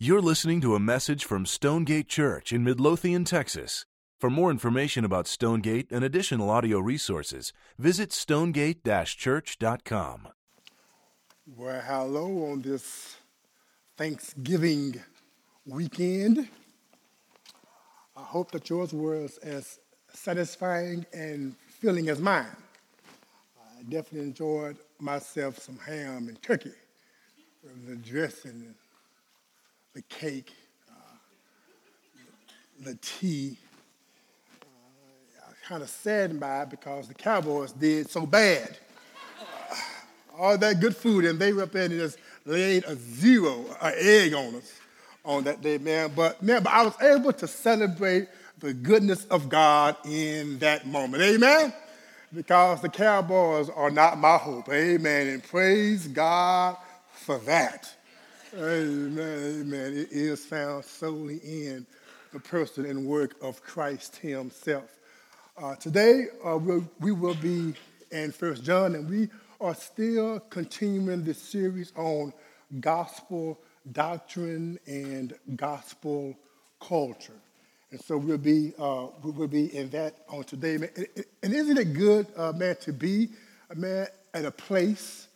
You're listening to a message from Stonegate Church in Midlothian, Texas. For more information about Stonegate and additional audio resources, visit stonegate church.com. Well, hello on this Thanksgiving weekend. I hope that yours was as satisfying and filling as mine. I definitely enjoyed myself some ham and turkey, the dressing, the cake, uh, the tea. Uh, I was kind of saddened by it because the Cowboys did so bad. Uh, all that good food, and they were up there and just laid a zero, an egg on us on that day, man. But man, but I was able to celebrate the goodness of God in that moment. Amen because the Cowboys are not my hope. Amen. And praise God for that. Amen. Amen. It is found solely in the person and work of Christ Himself. Uh, today, uh, we'll, we will be in First John, and we are still continuing this series on gospel doctrine and gospel culture. And so we'll be, uh, we'll be in that on today. Man. And isn't it good, uh, man, to be, a man, at a place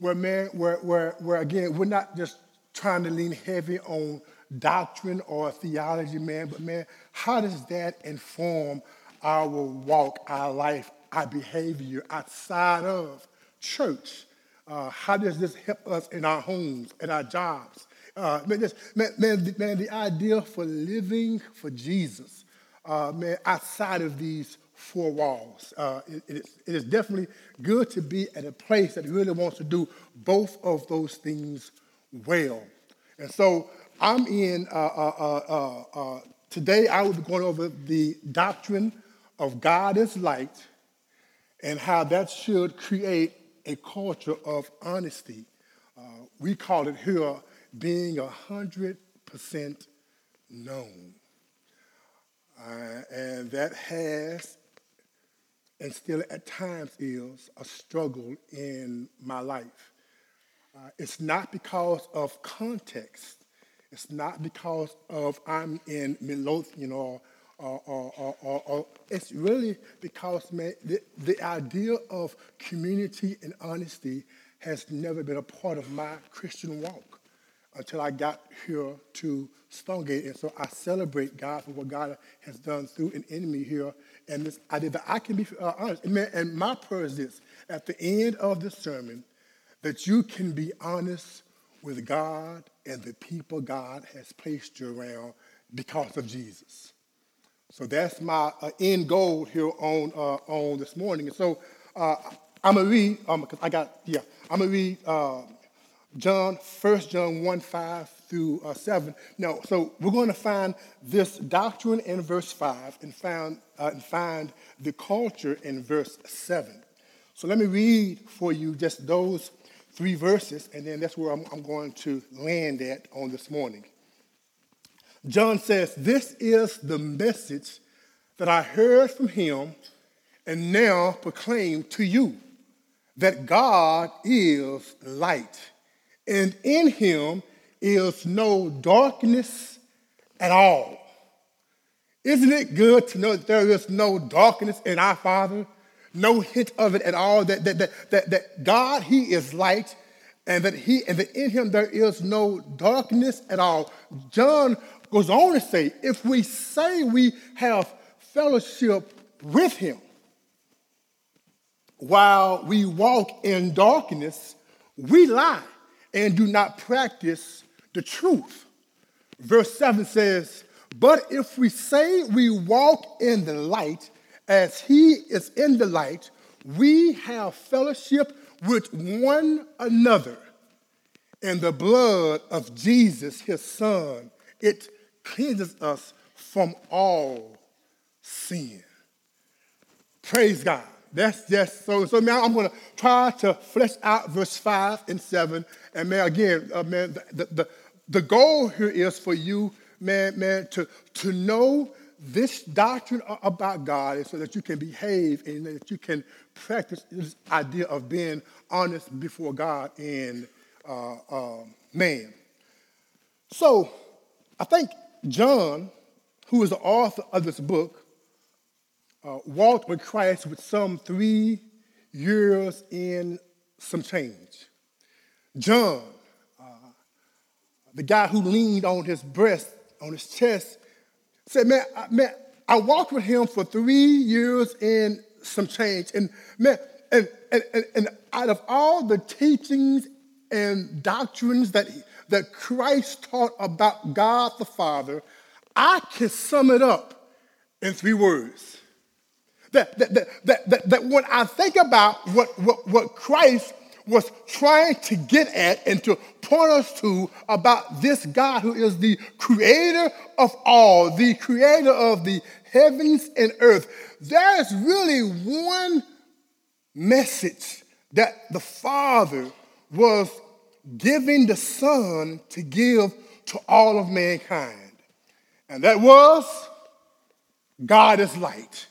where, man, where, where, where, again, we're not just trying to lean heavy on doctrine or theology, man, but, man, how does that inform our walk, our life, our behavior outside of church? Uh, how does this help us in our homes, in our jobs, uh, man, man, man, man, the idea for living for Jesus, uh, man, outside of these four walls, uh, it, it, is, it is definitely good to be at a place that really wants to do both of those things well. And so I'm in, uh, uh, uh, today I will be going over the doctrine of God is light and how that should create a culture of honesty. we call it here being 100% known. Uh, and that has, and still at times is, a struggle in my life. Uh, it's not because of context. It's not because of I'm in Midlothian or, or, or, or, it's really because, man, the, the idea of community and honesty has never been a part of my Christian walk until I got here to Stonegate. And so I celebrate God for what God has done through an enemy here. And this idea that I can be uh, honest. And my prayer is this at the end of the sermon, that you can be honest with God and the people God has placed you around because of Jesus. So that's my uh, end goal here on, uh, on this morning. And so uh, I'm to read, um, I got, yeah, I'm to read uh, John, 1 John 1 5 through uh, 7. No, so we're going to find this doctrine in verse 5 and, found, uh, and find the culture in verse 7. So let me read for you just those three verses, and then that's where I'm, I'm going to land at on this morning. John says, This is the message that I heard from him and now proclaim to you that God is light and in him is no darkness at all. Isn't it good to know that there is no darkness in our Father? No hint of it at all. That, that, that, that, that God, He is light, and that He and that in Him there is no darkness at all. John goes on to say, if we say we have fellowship with Him while we walk in darkness, we lie and do not practice the truth. Verse 7 says, But if we say we walk in the light as he is in the light, we have fellowship with one another. And the blood of Jesus, his son, it cleanses us from all sin. Praise God. That's just so. So now I'm going to try to flesh out verse five and seven. And man, again, uh, man, the, the, the goal here is for you, man, man, to, to know this doctrine about God is so that you can behave and that you can practice this idea of being honest before God and uh, uh, man. So I think John, who is the author of this book, uh, walked with Christ with some three years in some change. John, uh, the guy who leaned on his breast, on his chest, said, Man, I, man, I walked with him for three years in some change. And man, and, and, and, and out of all the teachings and doctrines that, that Christ taught about God the Father, I can sum it up in three words. That, that, that, that, that, that when I think about what, what, what Christ was trying to get at and to point us to about this God who is the creator of all, the creator of the heavens and earth, there is really one message that the Father was giving the Son to give to all of mankind. And that was God is light.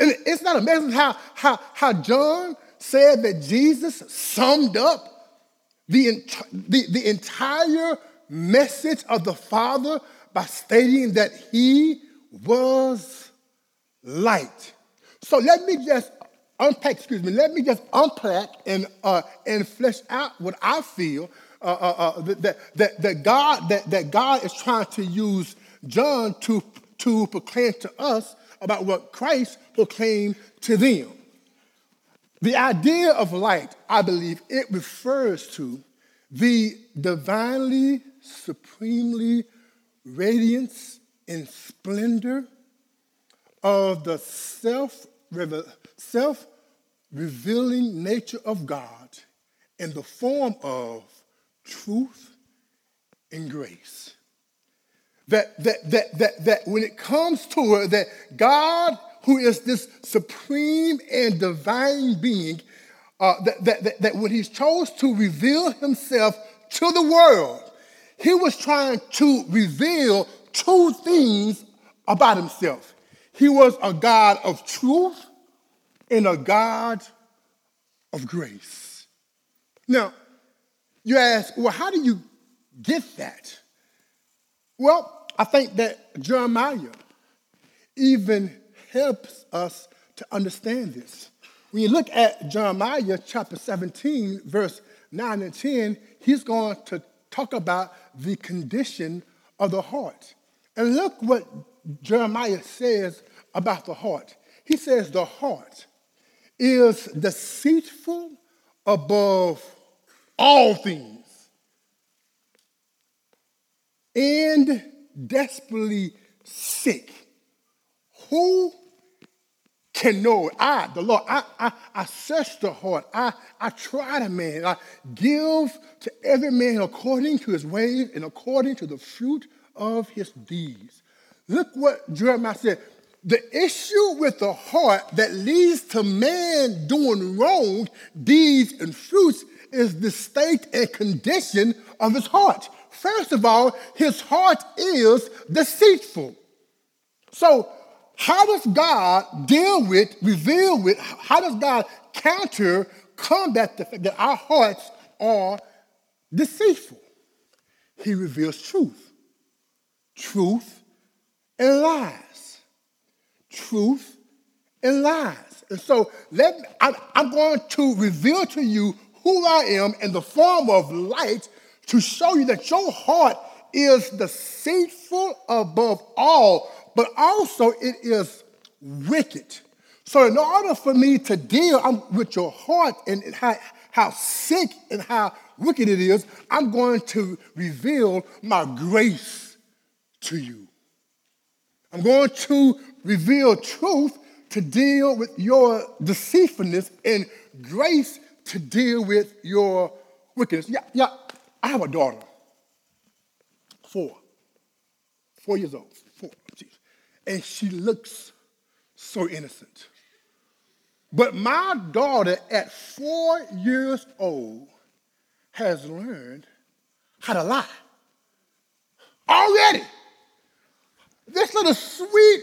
And it's not amazing how, how, how John said that Jesus summed up the, the, the entire message of the Father by stating that he was light. So let me just unpack, excuse me, let me just unpack and, uh, and flesh out what I feel uh, uh, uh that, that, that, God, that, that God is trying to use John to, to proclaim to us about what Christ proclaimed to them. The idea of light, I believe, it refers to the divinely, supremely radiance and splendor of the self revealing nature of God in the form of truth and grace. That, that, that, that, that when it comes to it, that God, who is this supreme and divine being, uh, that, that, that, that when he chose to reveal himself to the world, he was trying to reveal two things about himself. He was a God of truth and a God of grace. Now, you ask, well, how do you get that? Well, I think that Jeremiah even helps us to understand this. When you look at Jeremiah chapter 17, verse 9 and 10, he's going to talk about the condition of the heart. And look what Jeremiah says about the heart. He says, The heart is deceitful above all things and desperately sick. Who can know it? I, the Lord, I, I, I search the heart. I, I try the man. I give to every man according to his ways and according to the fruit of his deeds. Look what Jeremiah said. The issue with the heart that leads to man doing wrong deeds and fruits is the state and condition of his heart. First of all, his heart is deceitful. So, how does God deal with, reveal with, how does God counter, combat the fact that our hearts are deceitful? He reveals truth, truth and lies, truth and lies. And so let I, I'm going to reveal to you who I am in the form of light to show you that your heart is deceitful above all, but also it is wicked. So, in order for me to deal with your heart and how, how sick and how wicked it is, I'm going to reveal my grace to you. I'm going to reveal truth to deal with your deceitfulness and grace to deal with your wickedness. Yeah, yeah, I have a daughter, four, four years old. And she looks so innocent. But my daughter at four years old has learned how to lie. Already. This little sweet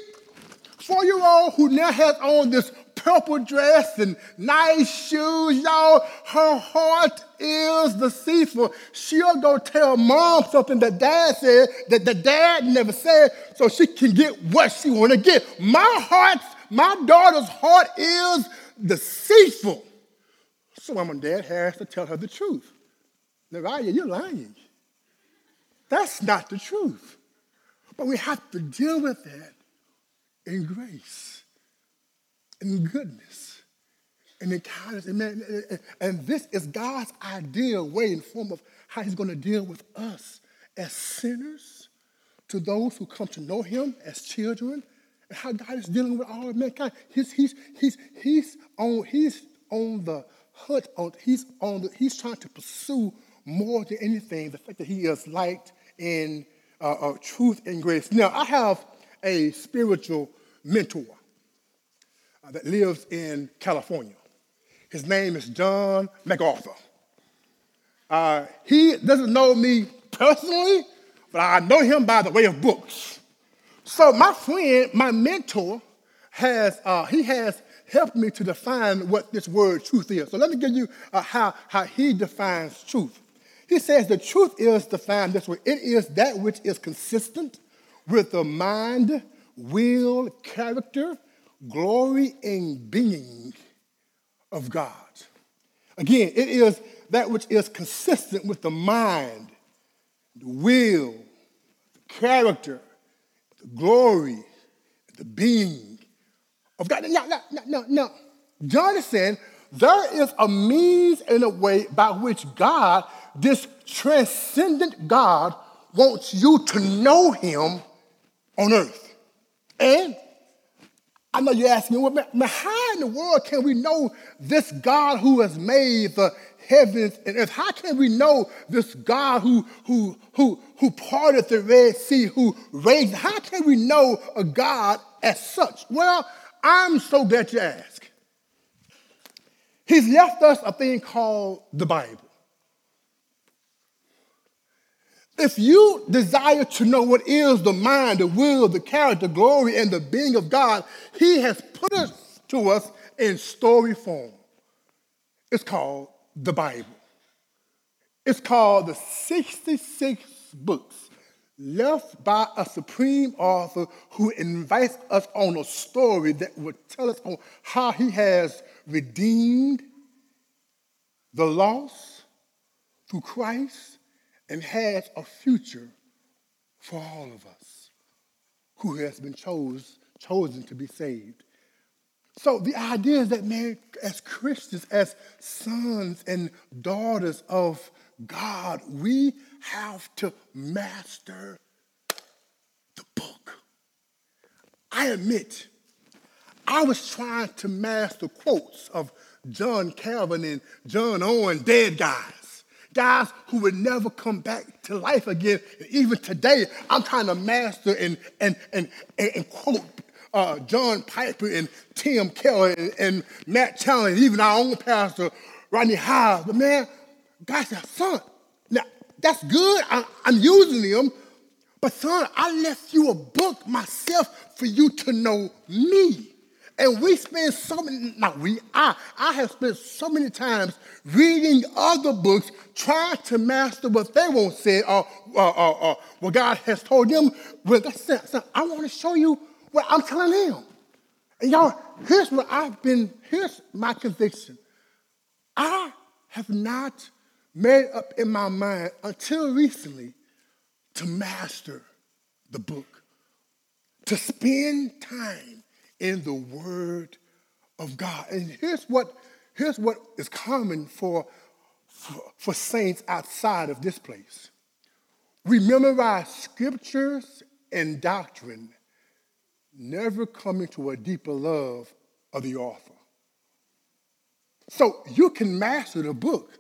four year old who now has on this purple dress and nice shoes, y'all. Her heart is deceitful. She'll go tell mom something that dad said that the dad never said so she can get what she want to get. My heart, my daughter's heart is deceitful. So and dad has to tell her the truth. Naraya, you're lying. That's not the truth. But we have to deal with that in grace, in goodness, and in kindness. And, and this is God's ideal way and form of how He's going to deal with us as sinners, to those who come to know Him as children, and how God is dealing with all of mankind. He's, he's, he's, he's, on, he's on the hunt, on, he's, on the, he's trying to pursue more than anything the fact that He is light in uh, uh, truth and grace. Now, I have a spiritual mentor that lives in California. His name is John MacArthur. Uh, he doesn't know me personally, but I know him by the way of books. So my friend, my mentor, has uh, he has helped me to define what this word truth is. So let me give you uh, how, how he defines truth. He says the truth is defined this way it is that which is consistent with the mind, will, character, glory, and being of God. Again, it is that which is consistent with the mind, the will, the character, the glory, the being of God. No, no, no, no. John is saying there is a means and a way by which God this transcendent God wants you to know him on earth. And I know you're asking me, well, man, how in the world can we know this God who has made the heavens and earth? How can we know this God who, who, who, who parted the Red Sea, who raised? How can we know a God as such? Well, I'm so glad you asked. He's left us a thing called the Bible. If you desire to know what is the mind, the will, the character, glory, and the being of God, He has put it to us in story form. It's called the Bible. It's called the 66 books left by a supreme author who invites us on a story that will tell us on how he has redeemed the lost through Christ and has a future for all of us who has been chose, chosen to be saved. So the idea is that, man, as Christians, as sons and daughters of God, we have to master the book. I admit, I was trying to master quotes of John Calvin and John Owen, dead guys guys who would never come back to life again. Even today, I'm trying to master and, and, and, and, quote uh, John Piper and Tim Keller and, and Matt Chandler, and even our own pastor, Rodney Howes. But man, God said, son, now that's good. I, I'm using them. But son, I left you a book myself for you to know me. And we spend so many, not we, I, I have spent so many times reading other books, trying to master what they won't say or, or, or, or what God has told them. Well, that's it. I want to show you what I'm telling them. And y'all, here's what I've been, here's my conviction. I have not made up in my mind until recently to master the book, to spend time in the Word of God. And here's what, here's what is common for, for, for saints outside of this place. We memorize scriptures and doctrine, never coming to a deeper love of the author. So you can master the book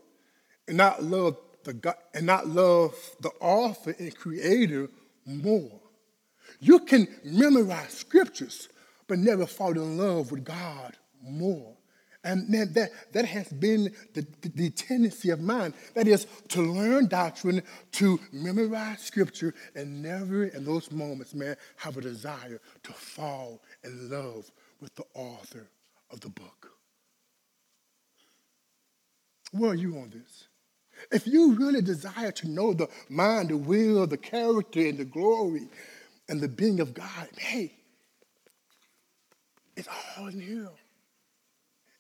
and not love the God, and not love the author and creator more. You can memorize scriptures, but never fall in love with God more. And man, that, that has been the, the, the, tendency of mine. That is to learn doctrine, to memorize scripture, and never in those moments, man, have a desire to fall in love with the author of the book. Where are you on this? If you really desire to know the mind, the will, the character, and the glory and the being of God, hey, it's all in here.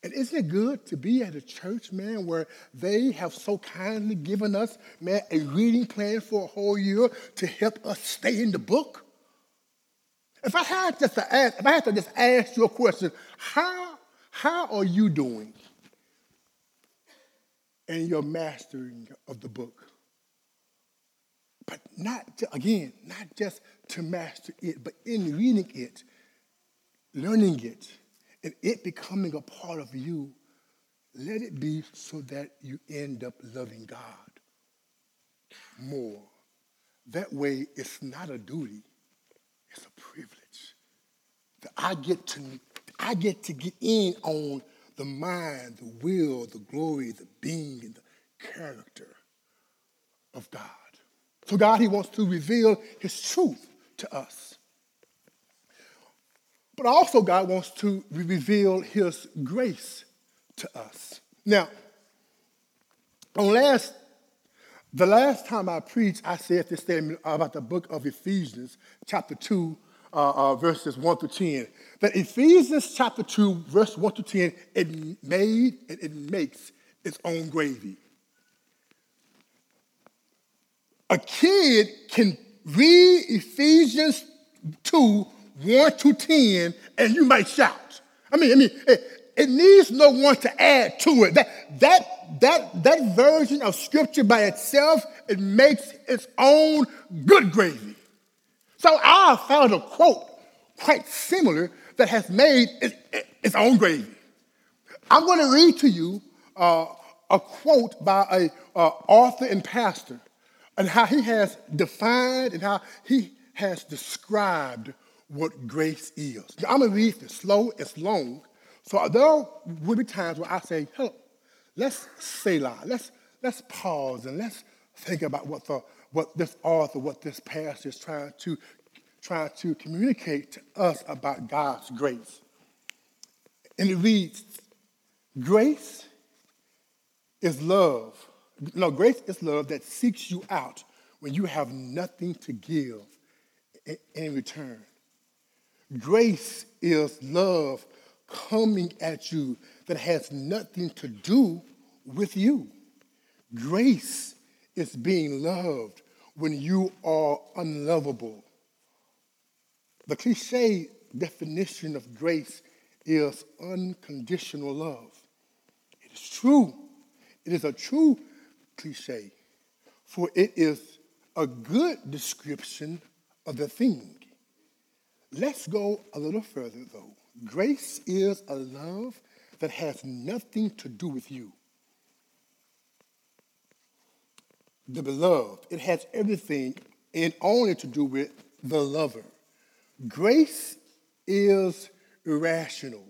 And isn't it good to be at a church, man, where they have so kindly given us, man, a reading plan for a whole year to help us stay in the book? If I had just to ask, if I had to just ask you a question, how, how are you doing in your mastering of the book? But not, to, again, not just to master it, but in reading it, learning it, and it becoming a part of you, let it be so that you end up loving God more. That way, it's not a duty, it's a privilege. That I get to, I get to get in on the mind, the will, the glory, the being, and the character of God. So God, He wants to reveal His truth to us. But also, God wants to reveal His grace to us. Now, on last, the last time I preached, I said this statement about the book of Ephesians, chapter 2, uh, uh, verses 1 to 10. That Ephesians chapter 2, verse 1 to 10, it made and it makes its own gravy. A kid can read Ephesians 2 1 to 10, and you might shout. I mean, I mean, it, it needs no one to add to it. That, that, that, that version of scripture by itself, it makes its own good gravy. So I found a quote quite similar that has made it, its own gravy. I'm going to read to you uh, a quote by a uh, author and pastor and how he has defined and how he has described what grace is. I'm going to read this slow, it's long. So there will be times where I say, hello, let's say that. Let's, let's pause and let's think about what, the, what this author, what this pastor is trying to, trying to communicate to us about God's grace. And it reads, grace is love. No, grace is love that seeks you out when you have nothing to give in return. Grace is love coming at you that has nothing to do with you. Grace is being loved when you are unlovable. The cliche definition of grace is unconditional love. It is true. It is a true cliche, for it is a good description of the thing. Let's go a little further, though. Grace is a love that has nothing to do with you. The beloved, it has everything and only to do with the lover. Grace is irrational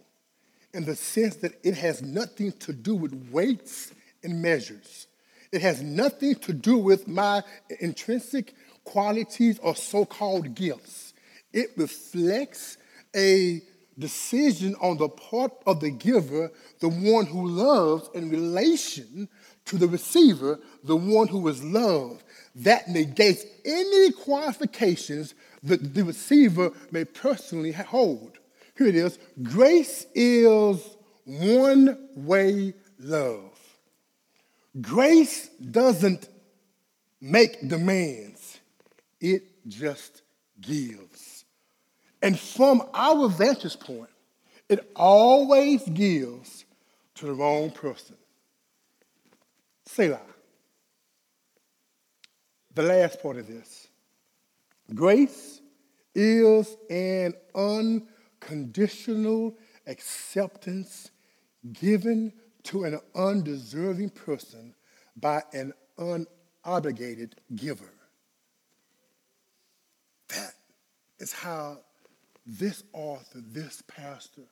in the sense that it has nothing to do with weights and measures. It has nothing to do with my intrinsic qualities or so called gifts. It reflects a decision on the part of the giver, the one who loves, in relation to the receiver, the one who is loved. That negates any qualifications that the receiver may personally hold. Here it is grace is one way love. Grace doesn't make demands, it just gives. And from our vantage point, it always gives to the wrong person. Selah. The last part of this. Grace is an unconditional acceptance given to an undeserving person by an unobligated giver. That is how this author, this pastor,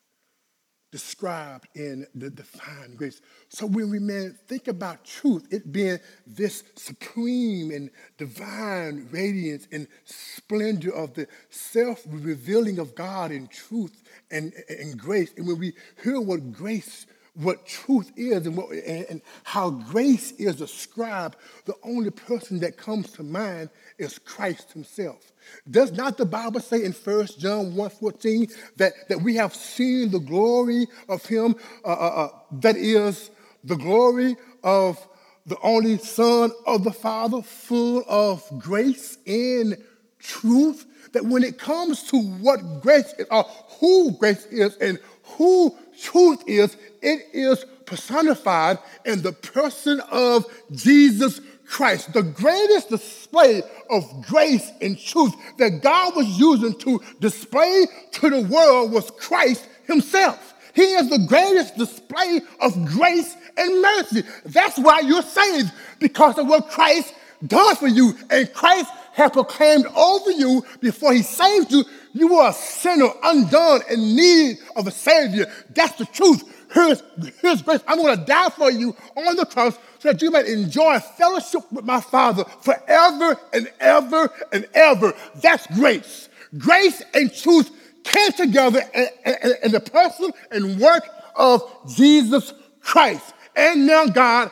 described in the divine grace. So when we man think about truth, it being this supreme and divine radiance and splendor of the self-revealing of God in truth and, and grace. And when we hear what grace what truth is and, what, and, and, how grace is ascribed, the only person that comes to mind is Christ himself. Does not the Bible say in 1 John 1.14 that, that we have seen the glory of him uh, uh, uh, that is the glory of the only Son of the Father, full of grace and truth? That when it comes to what grace is, or who grace is and who truth is, it is personified in the person of Jesus Christ. The greatest display of grace and truth that God was using to display to the world was Christ Himself. He is the greatest display of grace and mercy. That's why you're saved, because of what Christ done for you. And Christ had proclaimed over you before he saved you, you were a sinner, undone, in need of a Savior. That's the truth. Here's, here's grace. I'm going to die for you on the cross so that you might enjoy fellowship with my Father forever and ever and ever. That's grace. Grace and truth came together in, the person and work of Jesus Christ. And now God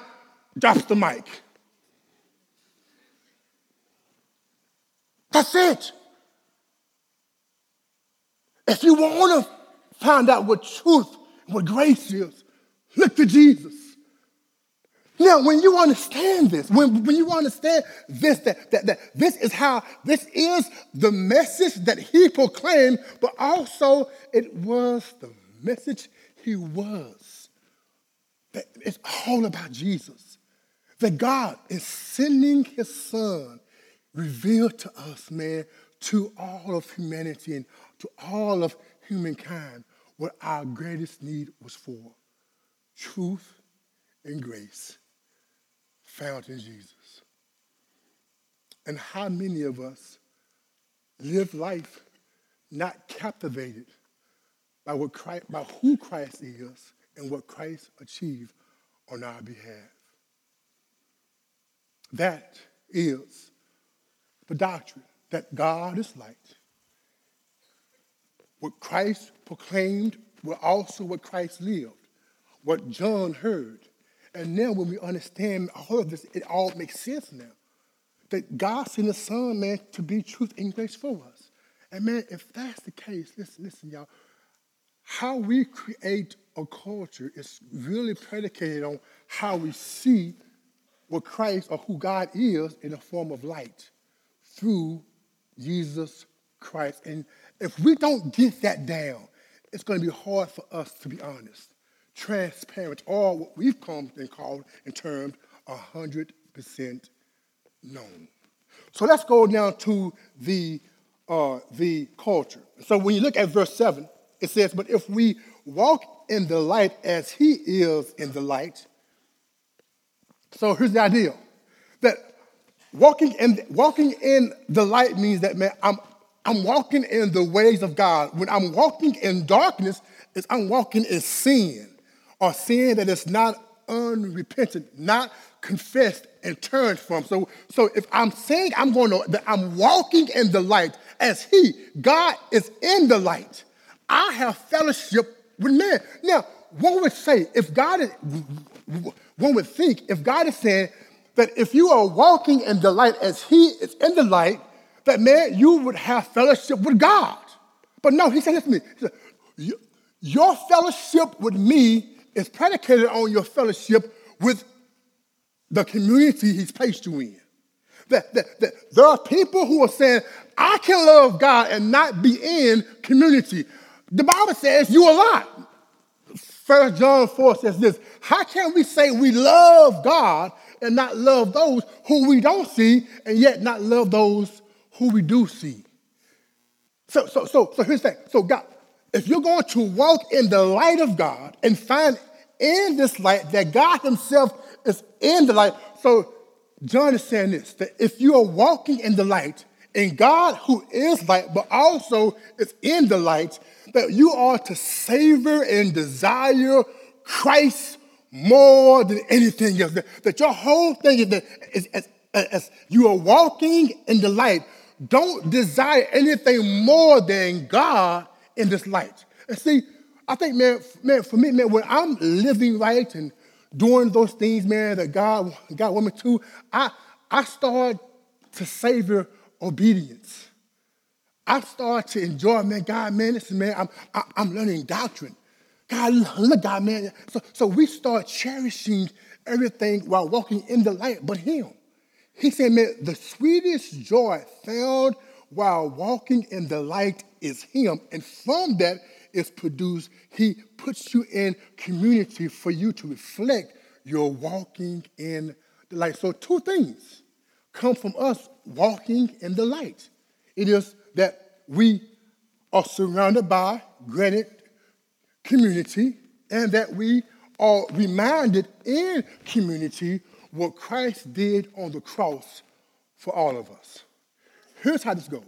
drops the mic. That's it. If you want to find out what truth what grace is, look to Jesus. Now, when you understand this, when, when you understand this, that, that, that this is how, this is the message that he proclaimed, but also it was the message he was. That it's all about Jesus. That God is sending his son revealed to us, man, to all of humanity and to all of humankind what our greatest need was for truth and grace found in Jesus. And how many of us live life not captivated by, what Christ, by who Christ is and what Christ achieved on our behalf? That is the doctrine that God is light. What Christ proclaimed was also what Christ lived, what John heard. And now when we understand all of this, it all makes sense now. That God sent the Son, man, to be truth and grace for us. And man, if that's the case, listen, listen, y'all, how we create a culture is really predicated on how we see what Christ or who God is in the form of light through Jesus Christ. And if we don't get that down, it's going to be hard for us to be honest, transparent, or what we've come and called and termed 100% known. So let's go down to the, uh, the culture. So when you look at verse 7, it says, But if we walk in the light as he is in the light, so here's the idea that Walking in, walking in the light means that, man, I'm, I'm walking in the ways of God. When I'm walking in darkness, is I'm walking in sin, or sin that is not unrepentant, not confessed and turned from. So, so if I'm saying I'm going to, that I'm walking in the light as He, God is in the light, I have fellowship with man. Now, one would say, if God is, one would think, if God is saying, that if you are walking in the light as He is in the light, that man, you would have fellowship with God. But no, He said this to me. Said, your fellowship with me is predicated on your fellowship with the community He's placed you in. That, that, that there are people who are saying, I can love God and not be in community. The Bible says you a lot. First John 4 says this How can we say we love God and not love those who we don't see, and yet not love those who we do see. So, so, so, so here's the thing. So, God, if you're going to walk in the light of God and find in this light that God Himself is in the light, so John is saying this that if you are walking in the light in God who is light, but also is in the light, that you are to savor and desire Christ more than anything else. That, that your whole thing is that is, as, as you are walking in the light, don't desire anything more than God in this light. And see, I think, man, man, for me, man, when I'm living right and doing those things, man, that God, God want me to, I, I start to savor obedience. I start to enjoy, man, God, man, listen, man, I'm, I, I'm learning doctrine. God, look, God, man. So, so we start cherishing everything while walking in the light but Him. He said, man, the sweetest joy found while walking in the light is Him. And from that is produced, He puts you in community for you to reflect your walking in the light. So, two things come from us walking in the light. It is that we are surrounded by granted community and that we are reminded in community what Christ did on the cross for all of us. Here's how this goes.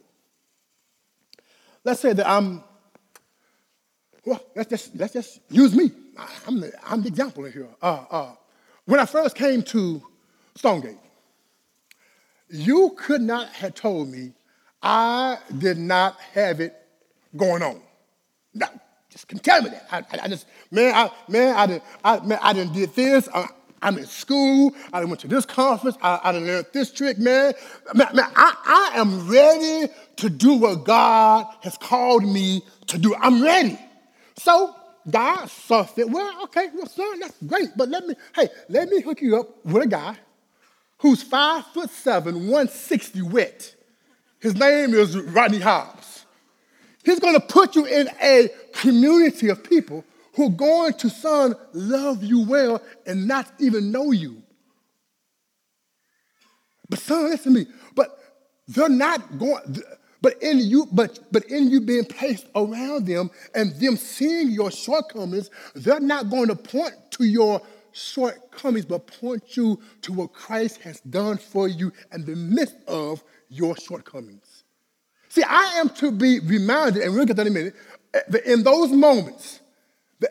Let's say that I'm, well, let's just, let's just use me. I'm the, I'm the example here. Uh, uh, when I first came to Stonegate, you could not have told me I did not have it going on. No, just tell me that. I, I, I just, man, I, man, I didn't, I, man, I didn't did this. I, I'm in school. I went to this conference. I, I done learned this trick, man. Man, man I, I am ready to do what God has called me to do. I'm ready. So God saw fit. Well, okay, well, son, that's great. But let me, hey, let me hook you up with a guy who's five foot seven, 160 wet. His name is Rodney Hobbs. He's going to put you in a community of people who are going to, son, love you well and not even know you. But son, listen to me. But they're not going. But in you, but but in you being placed around them and them seeing your shortcomings, they're not going to point to your shortcomings, but point you to what Christ has done for you in the midst of your shortcomings. See, I am to be reminded, and we'll get that in a minute, eh, that in those moments,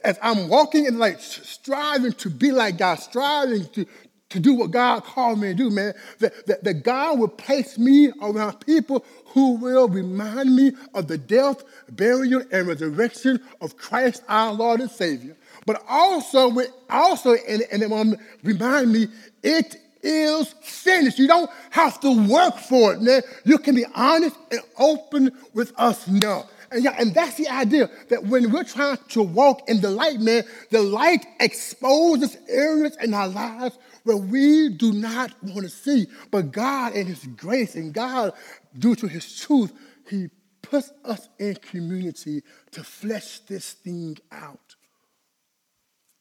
as I'm walking in light, striving to be like God, striving to, to do what God called me to do, man, that, that, that God will place me around people who will remind me of the death, burial, and resurrection of Christ our Lord and Savior. But also, also and, and it remind me, it is finished. You don't have to work for it, man. You can be honest and open with us now. And, yeah, and that's the idea that when we're trying to walk in the light, man, the light exposes areas in our lives where we do not want to see. But God, in His grace and God, due to His truth, He puts us in community to flesh this thing out.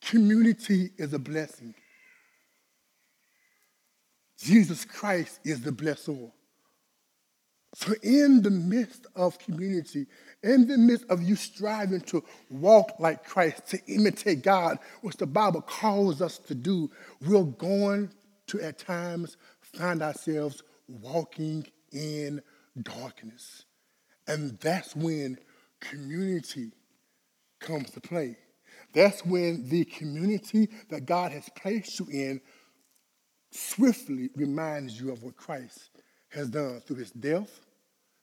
Community is a blessing. Jesus Christ is the blessor. So, in the midst of community, in the midst of you striving to walk like Christ, to imitate God, which the Bible calls us to do, we're going to at times find ourselves walking in darkness. And that's when community comes to play. That's when the community that God has placed you in swiftly reminds you of what Christ has done through his death,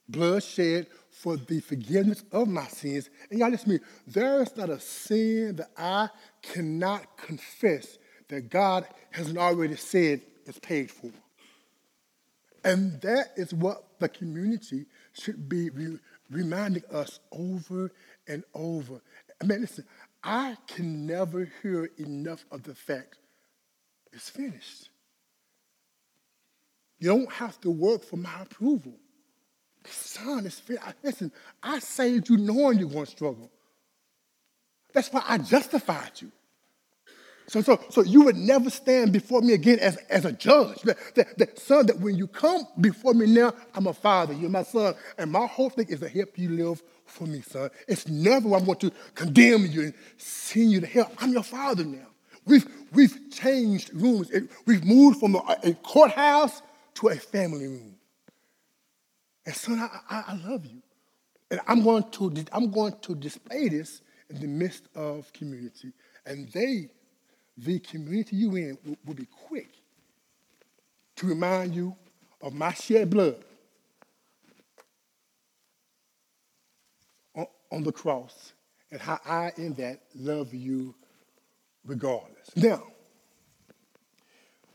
blood shed for the forgiveness of my sins. And y'all listen to me, there is not a sin that I cannot confess that God hasn't already said is paid for. And that is what the community should be re- reminding us over and over. I mean, listen, I can never hear enough of the fact it's finished. You don't have to work for my approval. Son, it's fair. Listen, I saved you knowing you're going to struggle. That's why I justified you. So, so, so you would never stand before me again as, as a judge. That, that, that, son, that when you come before me now, I'm a father, you're my son, and my whole thing is to help you live for me, son. It's never I'm going to condemn you and send you to hell. I'm your father now. We've, we've changed rooms. We've moved from a, a courthouse to a family room. And son, I, I, I love you. And I'm going, to, I'm going to display this in the midst of community. And they, the community you in, will, will be quick to remind you of my shed blood on, on the cross and how I, in that, love you regardless. Now,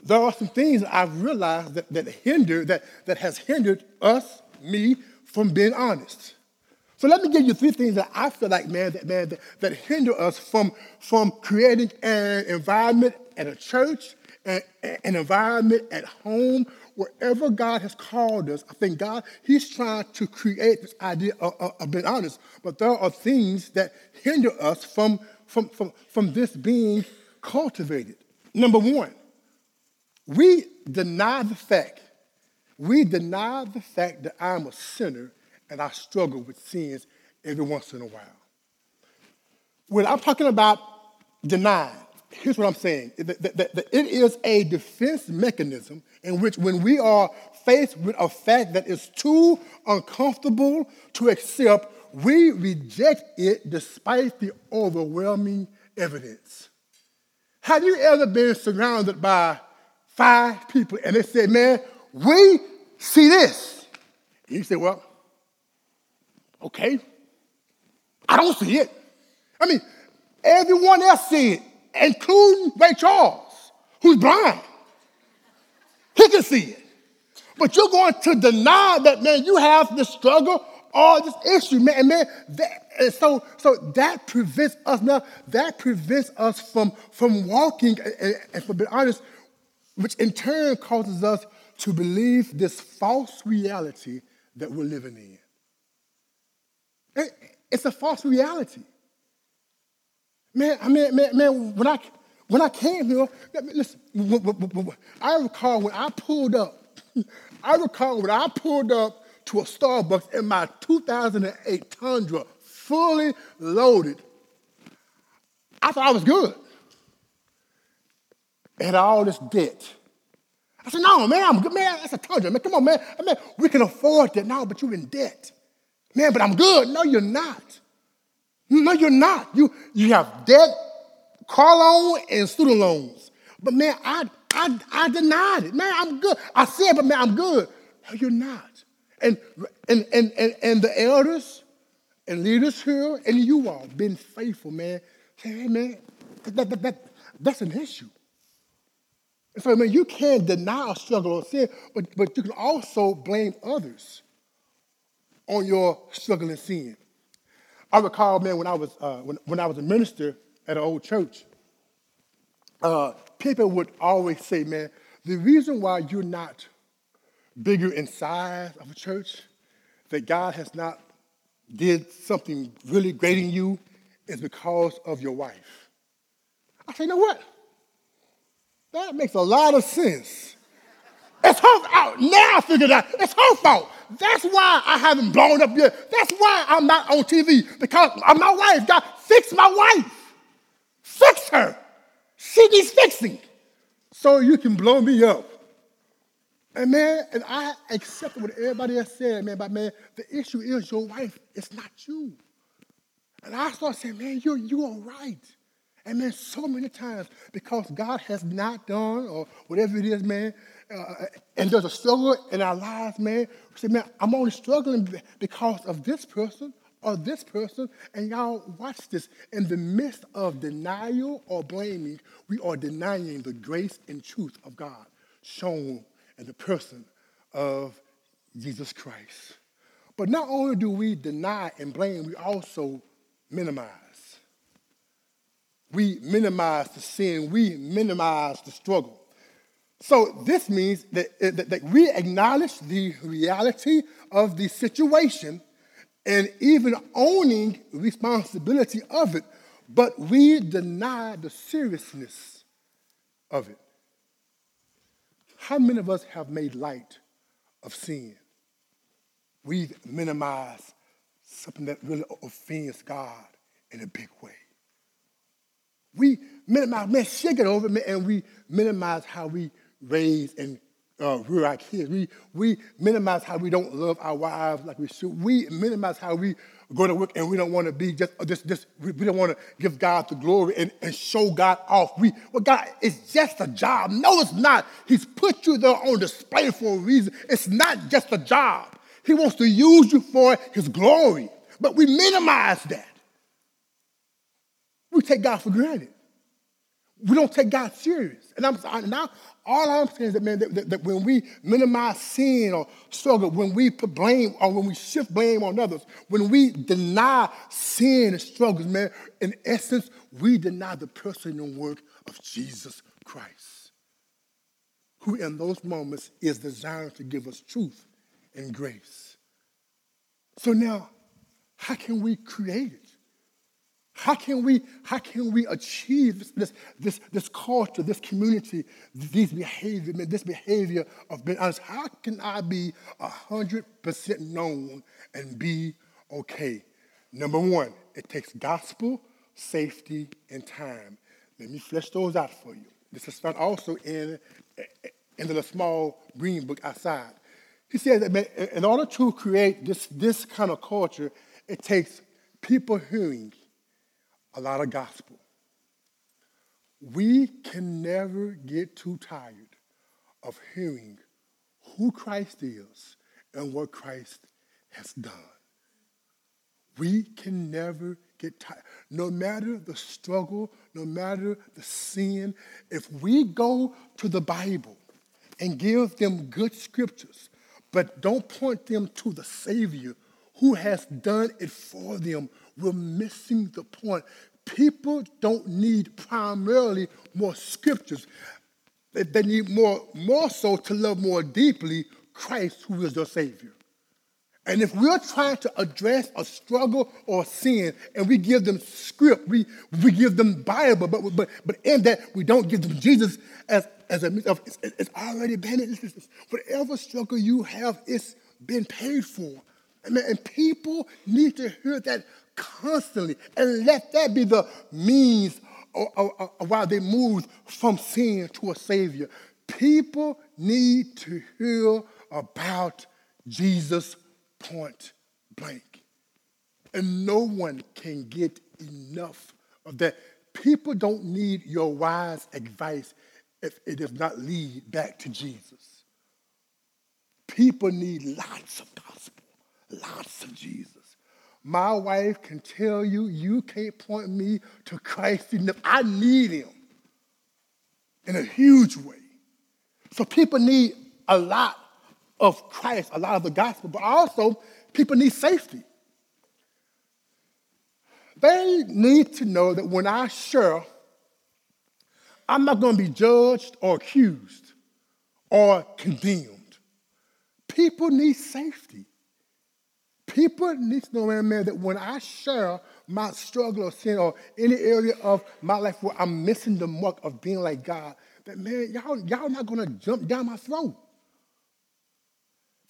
there are some things I've realized that, that hinder, that, that has hindered us, me, from being honest. So let me give you three things that I feel like, man, that, man, that, that hinder us from, from creating an environment at a church, an, an environment at home, wherever God has called us. I think God, He's trying to create this idea of, of, of being honest. But there are things that hinder us from, from, from, from this being cultivated. Number one, we deny the fact, we deny the fact that I'm a sinner and I struggle with sins every once in a while. When I'm talking about denying, here's what I'm saying that, that, that it is a defense mechanism in which, when we are faced with a fact that is too uncomfortable to accept, we reject it despite the overwhelming evidence. Have you ever been surrounded by five people and they said, Man, we see this? And you say, Well, okay, I don't see it. I mean, everyone else see it, including Ray Charles, who's blind. He can see it. But you're going to deny that, man, you have this struggle or this issue, man. And man, that, and so, so that prevents us now, that prevents us from, from walking, and, and for being honest, which in turn causes us to believe this false reality that we're living in. It's a false reality. Man, I mean, man, man when I when I came here, listen, I recall when I pulled up, I recall when I pulled up to a Starbucks in my 2008 Tundra, fully loaded. I thought I was good. And all this debt. I said, no, man, I'm good. Man, that's a Tundra. Man, come on, man. I mean, we can afford that now, but you're in debt. Man, but I'm good. No, you're not. No, you're not. You, you have debt, car loan, and student loans. But man, I, I, I denied it. Man, I'm good. I said, but man, I'm good. No, you're not. And, and, and, and, and the elders and leaders here and you all been faithful, man. Say, hey, man, that, that, that, that's an issue. And so, I mean, you can't deny a struggle or sin, but, but you can also blame others on your struggle and sin. I recall, man, when I was, uh, when, when I was a minister at an old church, uh, people would always say, man, the reason why you're not bigger in size of a church, that God has not did something really great in you, is because of your wife. I say, you know what? That makes a lot of sense. It's her fault. Now I figured out it's her fault. That's why I haven't blown up yet. That's why I'm not on TV because my wife. God, fix my wife. Fix her. She needs fixing so you can blow me up. And man, and I accepted what everybody else said, man, but man, the issue is your wife, it's not you. And I started saying, man, you're, you are right. And man, so many times, because God has not done, or whatever it is, man, uh, and there's a struggle in our lives, man, we say, man, I'm only struggling because of this person or this person. And y'all, watch this. In the midst of denial or blaming, we are denying the grace and truth of God shown in the person of Jesus Christ. But not only do we deny and blame, we also minimize. We minimize the sin, we minimize the struggle. So this means that, eh, that, that, we acknowledge the reality of the situation and even owning responsibility of it, but we deny the seriousness of it. How many of us have made light of sin? We've minimized something that really offends God in a big way. We minimize, man, shake it over, man, and we minimize how we raise and uh, rear our kids. We, we minimize how we don't love our wives like we should. We minimize how we go to work and we don't want to be just, just, just we don't want to give God the glory and, and show God off. We, well, God, it's just a job. No, it's not. He's put you there on display for a reason. It's not just a job. He wants to use you for his glory. But we minimize that. Take God for granted. We don't take God serious. And I'm now all I'm saying is that man, that, that, that, when we minimize sin or struggle, when we put blame or when we shift blame on others, when we deny sin and struggles, man, in essence, we deny the person and work of Jesus Christ, who in those moments is designed to give us truth and grace. So now, how can we create it? How can we, how can we achieve this, this, this culture, this community, these behavior, this behavior of being honest? How can I be 100% known and be okay? Number one, it takes gospel, safety, and time. Let me flesh those out for you. This is found also in, in the small green book outside. He says that in order to create this, this kind of culture, it takes people hearing a lot of gospel. We can never get too tired of hearing who Christ is and what Christ has done. We can never get tired. No matter the struggle, no matter the sin, if we go to the Bible and give them good scriptures, but don't point them to the Savior who has done it for them we're missing the point. People don't need primarily more scriptures. They need more, more so to love more deeply Christ, who is their Savior. And if we're trying to address a struggle or sin and we give them script, we, we give them Bible, but, but, but in that we don't give them Jesus as, as a of it's, it's already been, whatever struggle you have, it's been paid for. And, and people need to hear that constantly and let that be the means while they move from sin to a Savior. People need to hear about Jesus point blank. And no one can get enough of that. People don't need your wise advice if it does not lead back to Jesus. People need lots of gospel, lots of Jesus. My wife can tell you, you can't point me to Christ enough. I need him in a huge way. So people need a lot of Christ, a lot of the gospel, but also people need safety. They need to know that when I share, I'm not going to be judged or accused or condemned. People need safety. People need to know, man, that when I share my struggle or sin or any area of my life where I'm missing the mark of being like God, that man, y'all, y'all not gonna jump down my throat.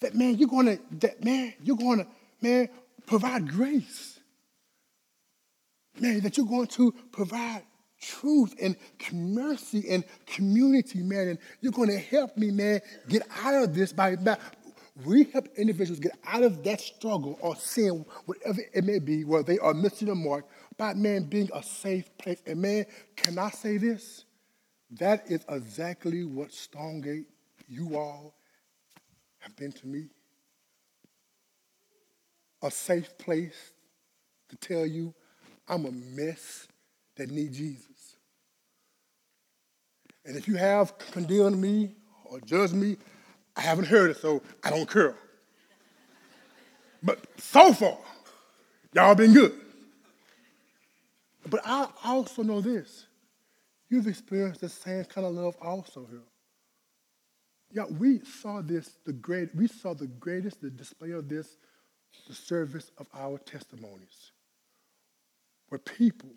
That man, you're gonna, that man, you're gonna, man, provide grace. Man, that you're going to provide truth and mercy and community, man. And you're going to help me, man, get out of this by, by we help individuals get out of that struggle or sin, whatever it may be, where they are missing the mark, by man being a safe place. And man, can I say this? That is exactly what Stonegate, you all, have been to me. A safe place to tell you I'm a mess that need Jesus. And if you have condemned me or judged me, I haven't heard it, so I don't care. But so far, y'all been good. But I also know this. You've experienced the same kind of love also here. Yeah, we saw this, the great, we saw the greatest, the display of this, the service of our testimonies. Where people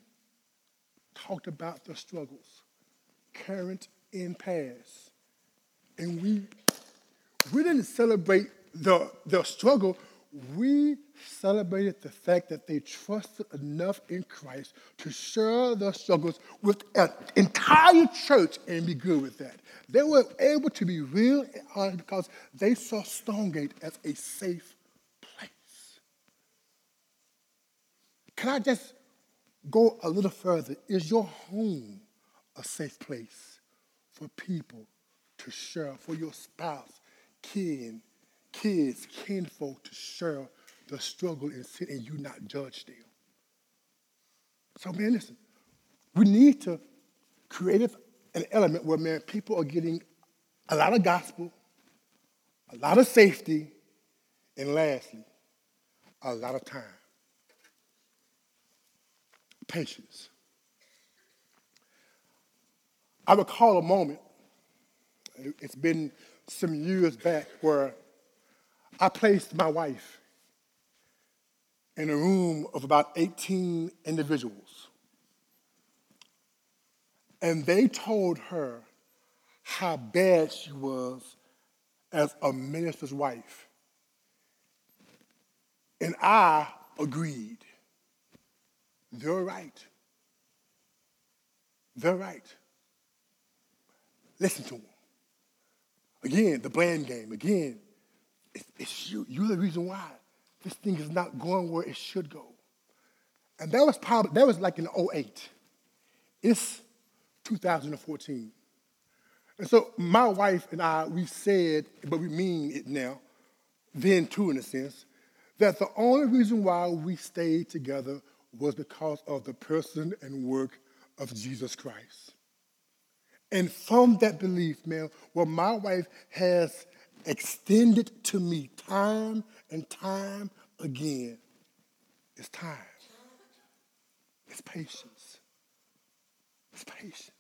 talked about their struggles, current and past. And we we didn't celebrate the, the struggle. we celebrated the fact that they trusted enough in Christ to share their struggles with an entire church and be good with that. They were able to be real and honest because they saw Stonegate as a safe place. Can I just go a little further? Is your home a safe place for people to share, for your spouse, kin, kids, kinfolk to share the struggle and sin and you not judge them. So, man, listen, we need to create an element where, man, people are getting a lot of gospel, a lot of safety, and lastly, a lot of time. Patience. I recall a moment, it's been some years back, where I placed my wife in a room of about 18 individuals. And they told her how bad she was as a minister's wife. And I agreed. They're right. They're right. Listen to them. Again, the blame game. Again, it's, it's you. You're the reason why this thing is not going where it should go. And that was probably, that was like in 08. It's 2014. And so my wife and I, we said, but we mean it now, then too in a sense, that the only reason why we stayed together was because of the person and work of Jesus Christ. And from that belief, man, what my wife has extended to me time and time again is time. It's patience. It's patience.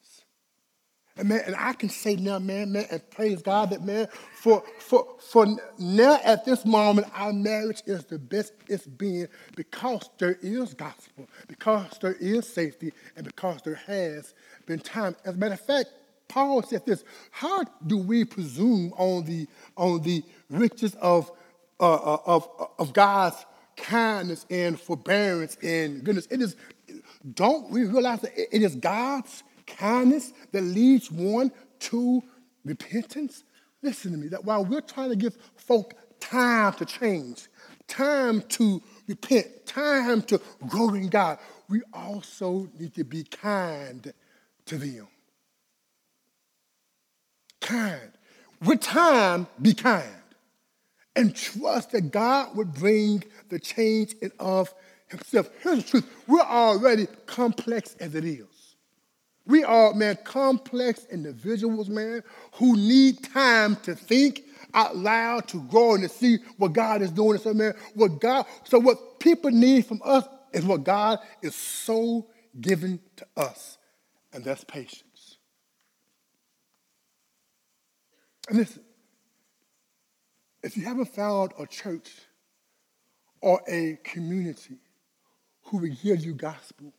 And man, and I can say now, man, man, and praise God that man, for for for now at this moment, our marriage is the best it's been because there is gospel, because there is safety, and because there has been time. As a matter of fact, Paul said this: How do we presume on the on the riches of uh, uh, of of God's kindness and forbearance and goodness? It is. Don't we realize that it is God's kindness that leads one to repentance? Listen to me. That while we're trying to give folk time to change, time to repent, time to grow in God, we also need to be kind to them kind. With time, be kind. And trust that God would bring the change in of himself. Here's the truth. We're already complex as it is. We are, man, complex individuals, man, who need time to think out loud, to grow and to see what God is doing. So, man, what God, so what people need from us is what God is so given to us, and that's patience. And listen, if you haven't found a church or a community who will give you gospel,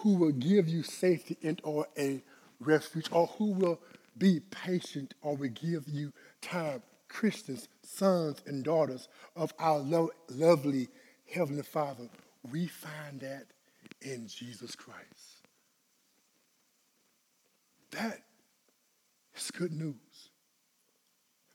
who will give you safety and or a refuge, or who will be patient or will give you time, Christians, sons and daughters of our lo- lovely Heavenly Father, we find that in Jesus Christ. That is good news.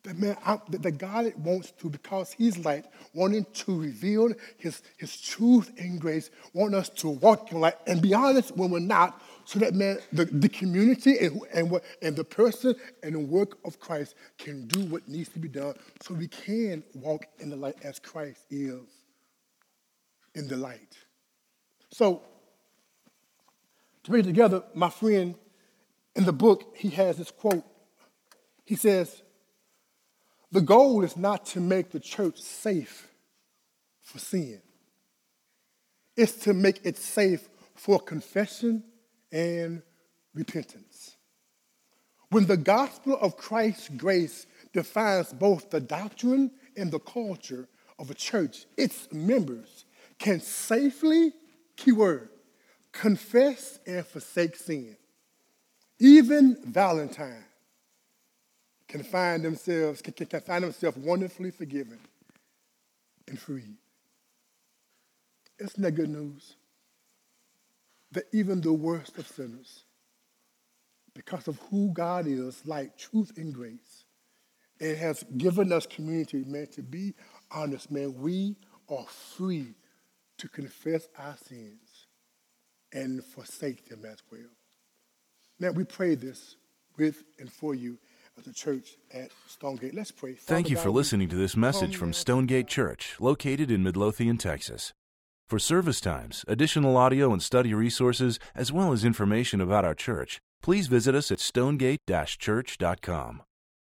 That man, I, that God wants to, because He's light, wanting to reveal His, His truth and grace, want us to walk in light and be honest when we're not, so that man, the, the community and, and, what, and the person and the work of Christ can do what needs to be done, so we can walk in the light as Christ is in the light. So, to bring it together, my friend in the book, he has this quote. He says, the goal is not to make the church safe for sin, it's to make it safe for confession and repentance. When the gospel of Christ's grace defines both the doctrine and the culture of a church, its members can safely, keyword, confess and forsake sin. Even Valentine can find themselves, can, can find themselves wonderfully forgiven and freed. Isn't that good news? That even the worst of sinners, because of who God is, like truth, and grace, and has given us community, man, to be honest, man, we are free to confess our sins and forsake them as well. Now, we pray this with and for you a church at Stonegate. Let's pray. Thank you for listening to this message from Stonegate Church, located in Midlothian, Texas. For service times, additional audio and study resources, as well as information about our church, please visit us at stonegate-church.com.